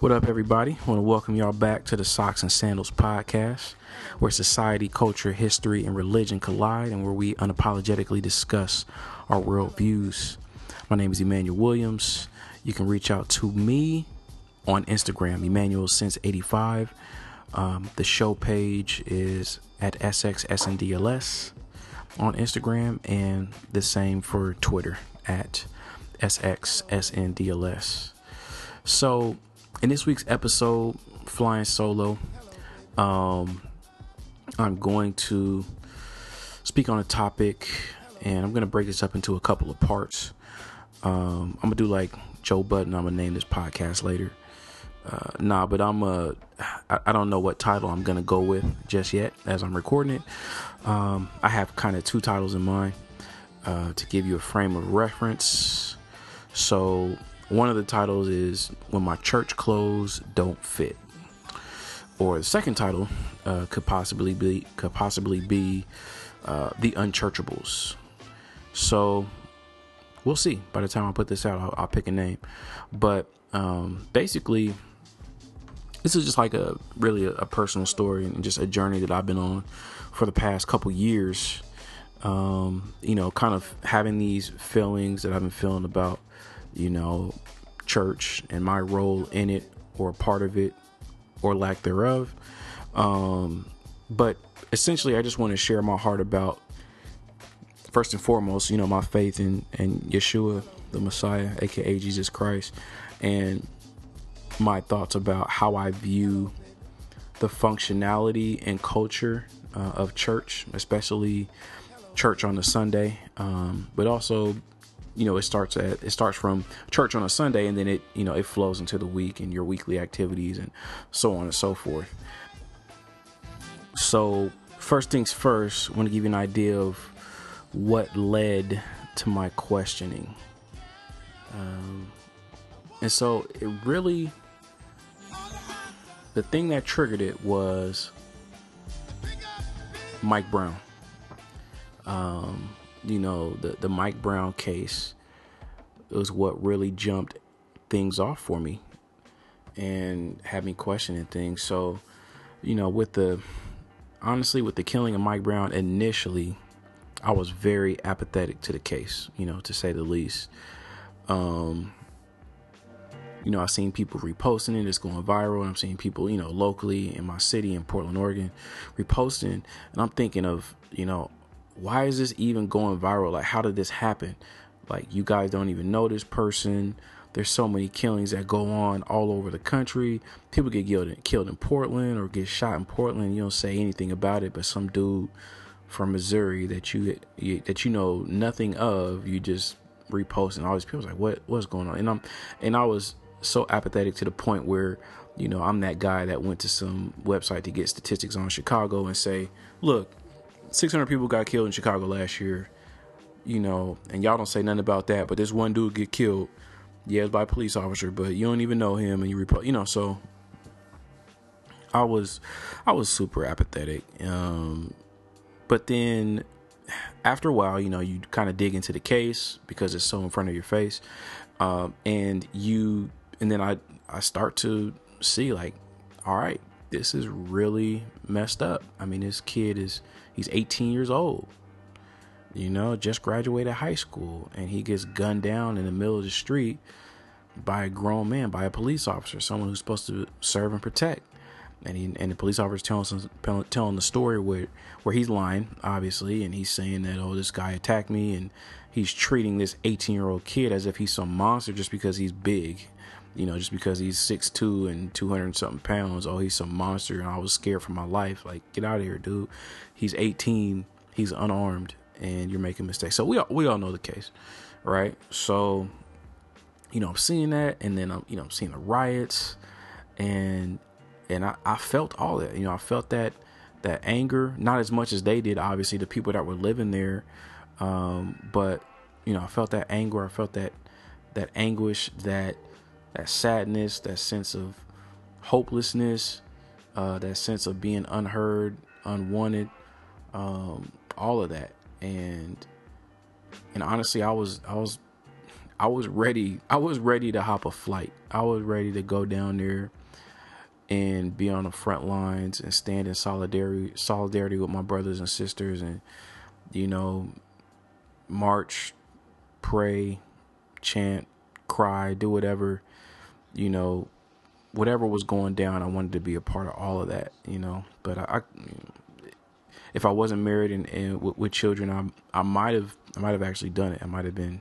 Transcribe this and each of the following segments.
What up, everybody? I want to welcome y'all back to the Socks and Sandals podcast, where society, culture, history, and religion collide, and where we unapologetically discuss our worldviews. My name is Emmanuel Williams. You can reach out to me on Instagram, Emmanuel Since 85. Um, the show page is at SXSNDLS on Instagram, and the same for Twitter at SXSNDLS. So, in this week's episode, Flying Solo, um, I'm going to speak on a topic and I'm going to break this up into a couple of parts. Um, I'm going to do like Joe Budden. I'm going to name this podcast later. Uh, nah, but I'm a, I, don't know what title I'm to go with just yet as I'm recording it. Um, I have kind of two titles in mind uh, to give you a frame of reference. So, one of the titles is When My Church Clothes Don't Fit. Or the second title uh, could possibly be could possibly be uh, The Unchurchables. So we'll see. By the time I put this out, I'll, I'll pick a name. But um, basically, this is just like a really a, a, personal story and just a journey that I've been on for the past couple years. Um, you know, kind of having these feelings that I've been feeling about you know, church and my role in it or part of it or lack thereof. Um, but essentially, I just want to share my heart about, first and foremost, you know, my faith in, in Yeshua, the Messiah, aka Jesus Christ, and my thoughts about how I view the functionality and culture uh, of church, especially church on the Sunday, um, but also you know it starts at it starts from church on a Sunday and then it you know it flows into the week and your weekly activities and so on and so forth. So first things first, I want to give you an idea of what led to my questioning. Um, and so it really the thing that triggered it was Mike Brown. Um, you know, the, the Mike Brown case was what really jumped things off for me and had me questioning things. So, you know, with the honestly, with the killing of Mike Brown initially, I was very apathetic to the case, you know, to say the least. Um, you know, I've seen people reposting it, it's going viral. I'm seeing people, you know, locally in my city in Portland, Oregon, reposting. And I'm thinking of, you know, why is this even going viral? Like, how did this happen? Like, you guys don't even know this person. There's so many killings that go on all over the country. People get killed in, killed in Portland or get shot in Portland. You don't say anything about it, but some dude from Missouri that you, you that you know nothing of, you just repost and all these people like, what what's going on? And I'm and I was so apathetic to the point where you know I'm that guy that went to some website to get statistics on Chicago and say, look, 600 people got killed in Chicago last year, you know, and y'all don't say nothing about that. But this one dude get killed, yeah, it's by a police officer, but you don't even know him, and you report, you know. So I was, I was super apathetic. Um, but then after a while, you know, you kind of dig into the case because it's so in front of your face, um, and you, and then I, I start to see like, all right, this is really messed up. I mean, this kid is he's 18 years old. You know, just graduated high school and he gets gunned down in the middle of the street by a grown man, by a police officer, someone who's supposed to serve and protect. And he, and the police officer telling telling the story where where he's lying, obviously, and he's saying that oh this guy attacked me, and he's treating this 18 year old kid as if he's some monster just because he's big you know, just because he's six two and 200 something pounds, oh, he's some monster and I was scared for my life. Like, get out of here, dude. He's 18, he's unarmed, and you're making mistakes. So we all, we all know the case, right? So, you know, I'm seeing that, and then I'm, you know, I'm seeing the riots, and and I, I felt all that. You know, I felt that that anger, not as much as they did, obviously, the people that were living there, um, but you know, I felt that anger, I felt that that anguish, that that sadness, that sense of hopelessness, uh, that sense of being unheard, unwanted, um, all of that. And and honestly, I was I was I was ready. I was ready to hop a flight. I was ready to go down there and be on the front lines and stand in solidarity solidarity with my brothers and sisters and you know march pray chant cry do whatever you know whatever was going down i wanted to be a part of all of that you know but i, I if i wasn't married and, and with, with, children i i might have i might have actually done it i might have been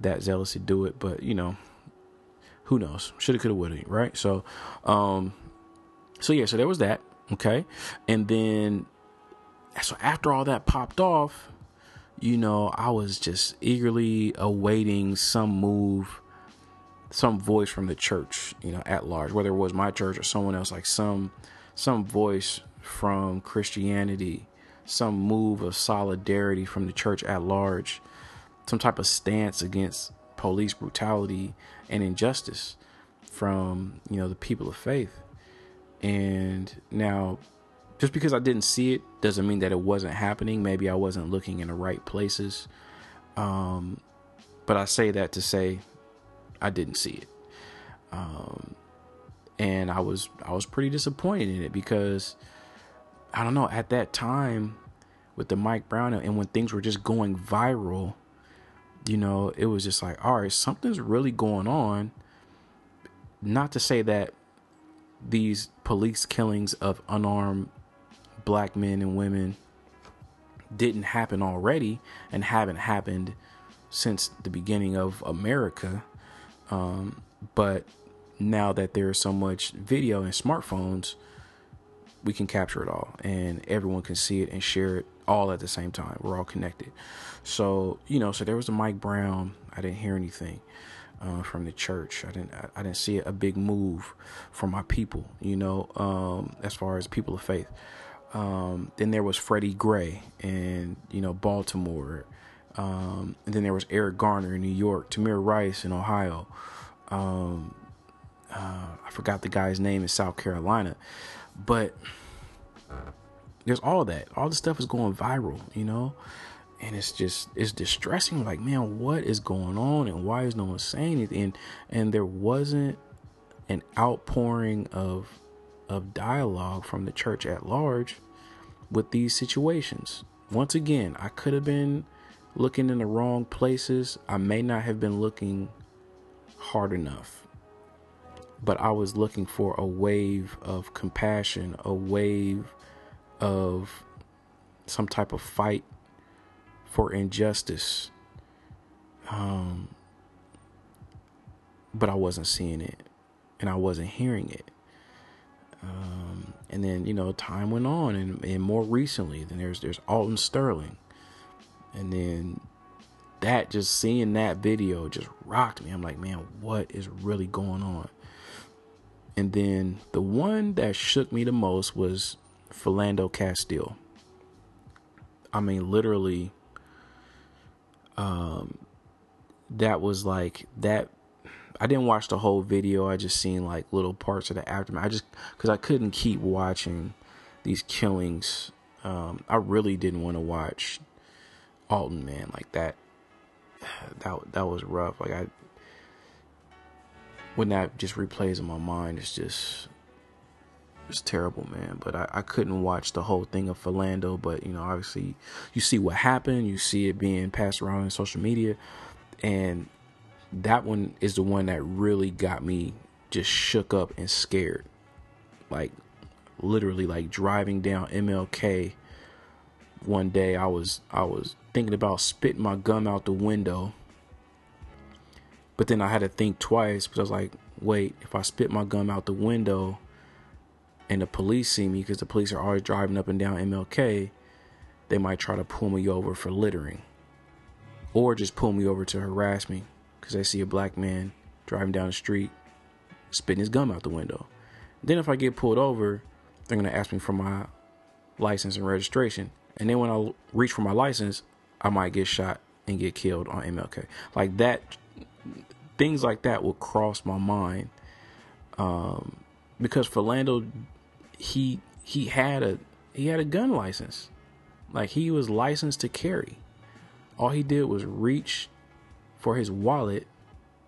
that zealous to do it but you know who knows? Shoulda, coulda, woulda, right? So, um, so yeah, so there was that. Okay, and then so after all that popped off, you know, I was just eagerly awaiting some move, some voice from the church, you know, at large, whether it was my church or someone else, like some some voice from Christianity, some move of solidarity from the church at large, some type of stance against police brutality and injustice from you know the people of faith. And now just because i didn't see it doesn't mean that it wasn't happening. Maybe i wasn't looking in the right places. Um, but i say that to say i didn't see it. Um, and i was i was pretty disappointed in it because i don't know at that time with the mike brown and when things were just going viral you know, it was just like, all right, something's really going on. Not to say that these police killings of unarmed black men and women didn't happen already and haven't happened since the beginning of America. Um, but now that there's so much video and smartphones, we can capture it all and everyone can see it and share it all at the same time. We're all connected. So, you know, so there was a Mike Brown. I didn't hear anything uh, from the church. I didn't, I, I, didn't see a big move from my people, you know, um, as far as people of faith. Um, then there was Freddie Gray in, you know, Baltimore. Um, and then there was Eric Garner in New York, Tamir Rice in Ohio. Um, uh, I forgot the guy's name in South Carolina, but there's all that. All the stuff is going viral, you know? And it's just it's distressing. Like, man, what is going on and why is no one saying anything? And, and there wasn't an outpouring of of dialogue from the church at large with these situations. Once again, I could have been looking in the wrong places. I may not have been looking hard enough. But I was looking for a wave of compassion, a wave of some type of fight for injustice. Um, but I wasn't seeing it and I wasn't hearing it. Um, and then, you know, time went on and, and more recently, then there's, there's Alton Sterling. And then that just seeing that video just rocked me. I'm like, man, what is really going on? And then the one that shook me the most was Philando Castile. I mean, literally, um, that was like that. I didn't watch the whole video. I just seen like little parts of the aftermath. I just because I couldn't keep watching these killings. Um, I really didn't want to watch Alton, man, like that. That that was rough. Like I, when that just replays in my mind, it's just it's terrible, man. But I, I couldn't watch the whole thing of Philando. But you know, obviously, you see what happened. You see it being passed around on social media, and that one is the one that really got me just shook up and scared. Like literally, like driving down MLK one day, I was I was thinking about spitting my gum out the window. But then I had to think twice because I was like, wait, if I spit my gum out the window, and the police see me because the police are always driving up and down MLK, they might try to pull me over for littering or just pull me over to harass me because I see a black man driving down the street spitting his gum out the window. Then if I get pulled over, they're to ask me for my license and registration. And then when I reach for my license, I might get shot and get killed on MLK. Like that, things like that will cross my mind. Um, because Philando he he had a he had a gun license. Like he was licensed to carry. All he did was reach for his wallet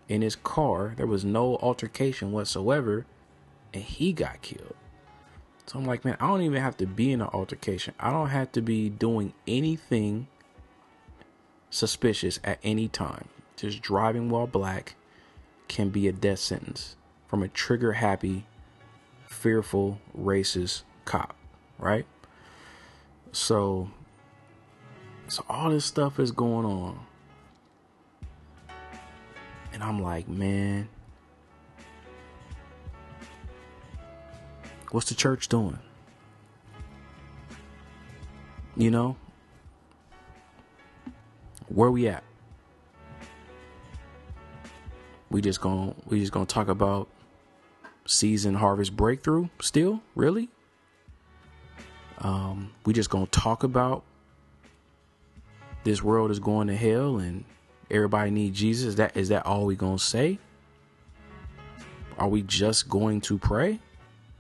in his car. There was no altercation whatsoever, and he got killed. So I'm like, man, I don't even have to be in an altercation. I don't have to be doing anything suspicious at any time. Just driving while black can be a death sentence from a trigger happy, fearful, racist cop, right? So, so all this stuff is going on. And I'm like, man, what's the church doing? You know, where we at? We just going to we just gonna talk about season harvest breakthrough still? Really? Um, we just gonna talk about this world is going to hell and everybody need Jesus. That is that all we gonna say? Are we just going to pray?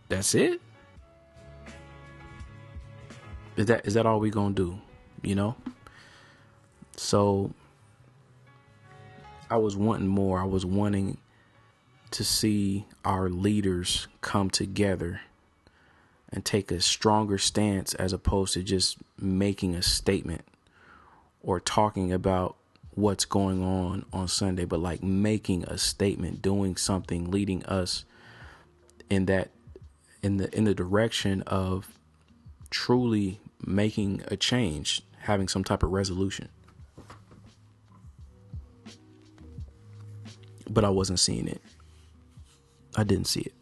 That's it? Is that is that all we gonna do? You know? So I was wanting more. I was wanting to see our leaders come together and take a stronger stance as opposed to just making a statement or talking about what's going on on Sunday, but like making a statement, doing something, leading us in that in the in the direction of truly making a change, having some type of resolution. but I wasn't seeing it. I didn't see it.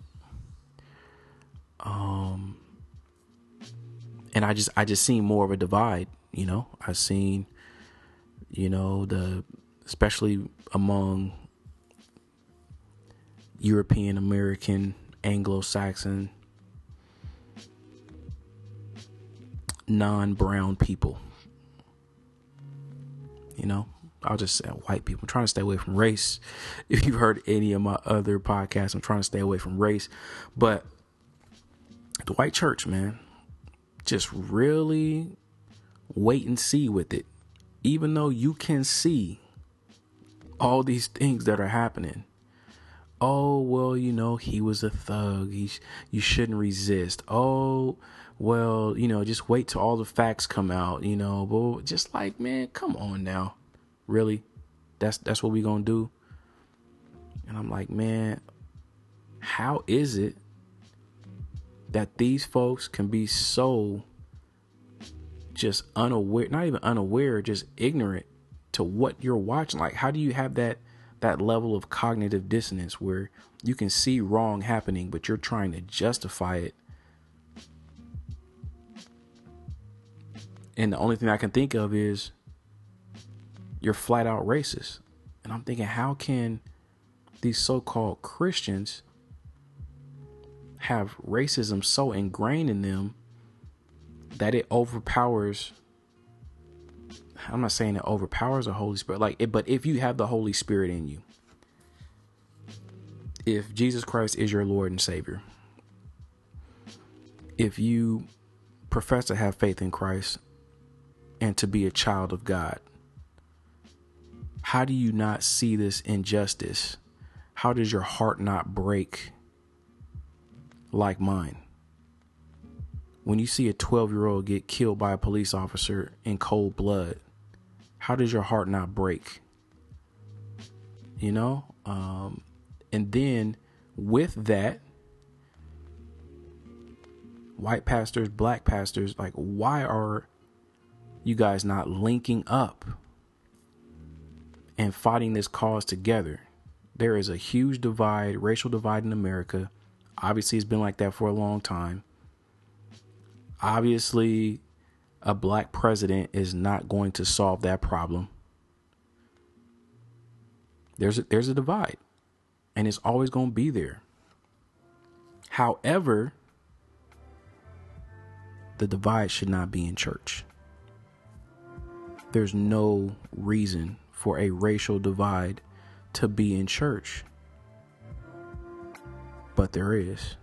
Um, and I just I just seen more of a divide. You know, I seen, you know, the especially among European American, Anglo Saxon, non brown people. You know, I'll just say white people. I'm trying to stay away from race. If you've heard any of my other podcasts, I'm trying to stay away from race. But the white church, man, just really wait and see with it. Even though you can see all these things that are happening. Oh, well, you know, he was a thug. He, you shouldn't resist. Oh, well, you know, just wait till all the facts come out, you know. But just like, man, come on now really that's that's what we gonna do and i'm like man how is it that these folks can be so just unaware not even unaware just ignorant to what you're watching like how do you have that that level of cognitive dissonance where you can see wrong happening but you're trying to justify it and the only thing i can think of is you're flat out racist. And I'm thinking, how can these so called Christians have racism so ingrained in them that it overpowers? I'm not saying it overpowers the Holy Spirit, like it, but if you have the Holy Spirit in you, if Jesus Christ is your Lord and Savior, if you profess to have faith in Christ and to be a child of God, how do you not see this injustice? How does your heart not break like mine? When you see a 12 year old get killed by a police officer in cold blood, how does your heart not break? You know? Um, and then with that, white pastors, black pastors, like, why are you guys not linking up? and fighting this cause together. There is a huge divide, racial divide in America. Obviously, it's been like that for a long time. Obviously, a black president is not going to solve that problem. There's a, there's a divide, and it's always going to be there. However, the divide should not be in church. There's no reason for a racial divide to be in church. But there is.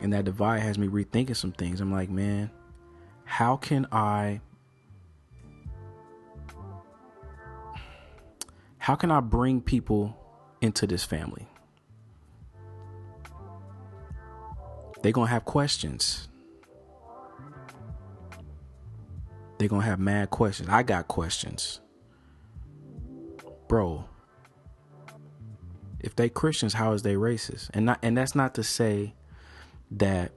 And that divide has me rethinking some things. I'm like, man, how can I how can I bring people into this family? They're going to have questions. They're going to have mad questions. I got questions. Bro, if they Christians, how is they racist? And not and that's not to say that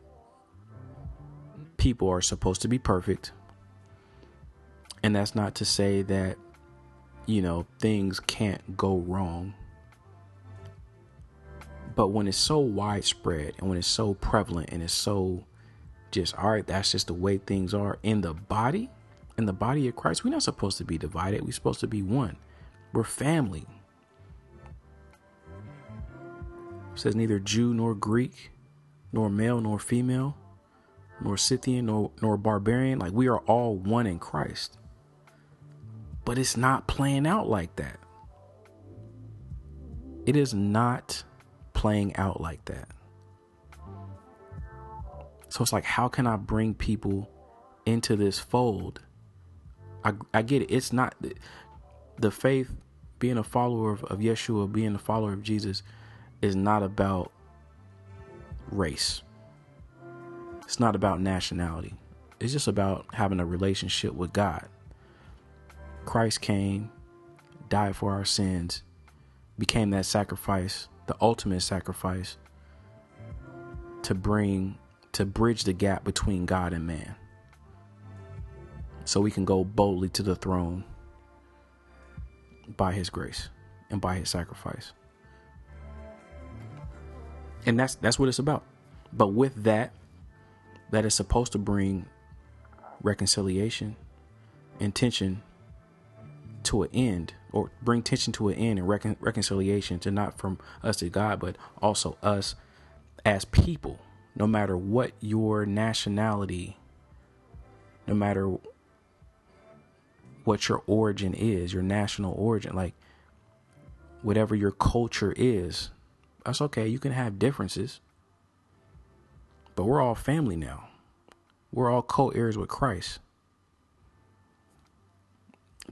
people are supposed to be perfect. And that's not to say that you know, things can't go wrong. But when it's so widespread and when it's so prevalent and it's so just, all right, that's just the way things are in the body, in the body of Christ, we're not supposed to be divided. We're supposed to be one. We're family. It says neither Jew nor Greek, nor male nor female, nor Scythian nor, nor barbarian. Like we are all one in Christ. But it's not playing out like that. It is not playing out like that. So it's like, how can I bring people into this fold? I, I get it. It's not the faith, being a follower of, of Yeshua, being a follower of Jesus, is not about race. It's not about nationality. It's just about having a relationship with God. Christ came, died for our sins, became that sacrifice, the ultimate sacrifice to bring to bridge the gap between God and man. So we can go boldly to the throne by his grace and by his sacrifice. And that's that's what it's about. But with that that is supposed to bring reconciliation, intention to an end or bring tension to an end and recon- reconciliation to not from us to God, but also us as people, no matter what your nationality, no matter what your origin is, your national origin, like whatever your culture is, that's okay. You can have differences, but we're all family now. We're all co heirs with Christ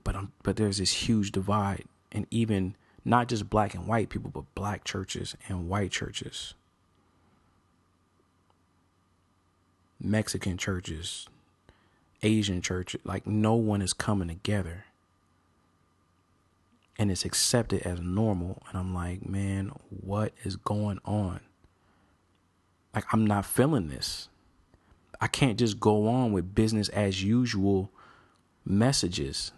but um, but there's this huge divide, and even not just black and white people, but black churches and white churches, Mexican churches, Asian churches. Like no one is coming together, and it's accepted as normal. And I'm like, man, what is going on? Like I'm not feeling this. I can't just go on with business as usual messages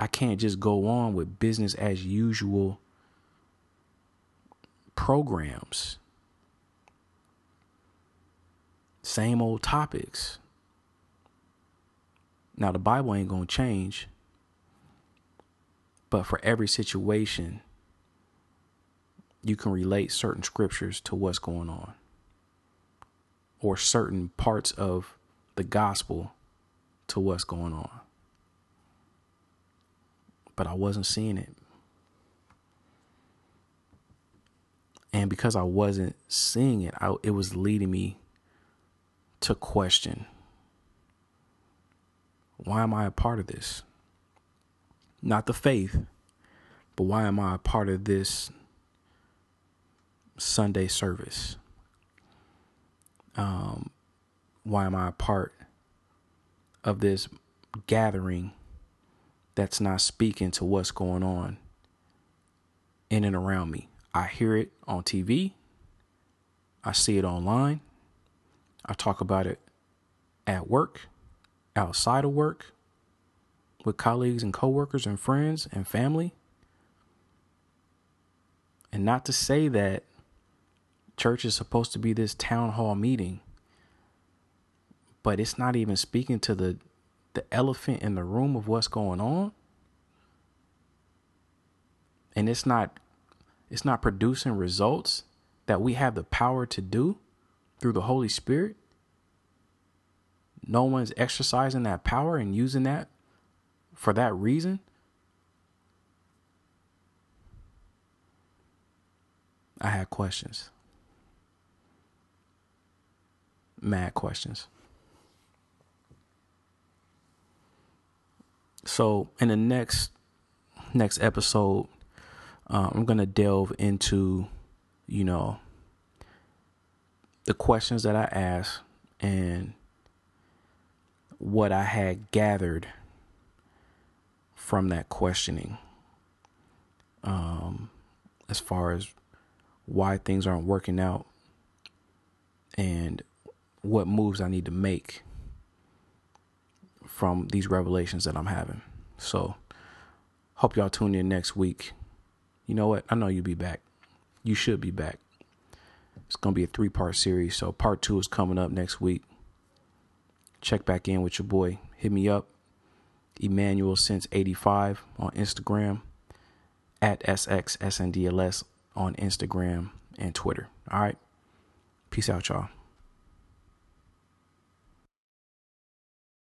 I can't just go on with business as usual programs. Same old topics. Now, the Bible ain't going to change, but for every situation, you can relate certain scriptures to what's going on, or certain parts of the gospel to what's going on but I wasn't seeing it. And because I wasn't seeing it, I, it was leading me to question why am I a part of this? Not the faith, but why am I a part of this Sunday service? Um, why am I a part of this gathering that's not speaking to what's going on in and around me. I hear it on TV, I see it online, I talk about it at work, outside of work, with colleagues and coworkers and friends and family. And not to say that church is supposed to be this town hall meeting, but it's not even speaking to the the elephant in the room of what's going on and it's not it's not producing results that we have the power to do through the Holy Spirit, no one's exercising that power and using that for that reason. I had questions. Mad questions. So in the next next episode, uh, I'm going to delve into, you know, the questions that I asked and what I had gathered from that questioning um, as far as why things aren't working out and what moves I need to make from these revelations that I'm having. So, hope y'all tune in next week. You know what? I know you'll be back. You should be back. It's going to be a three part series. So, part two is coming up next week. Check back in with your boy. Hit me up. Emmanuel since 85 on Instagram at SXSNDLS on Instagram and Twitter. All right. Peace out, y'all.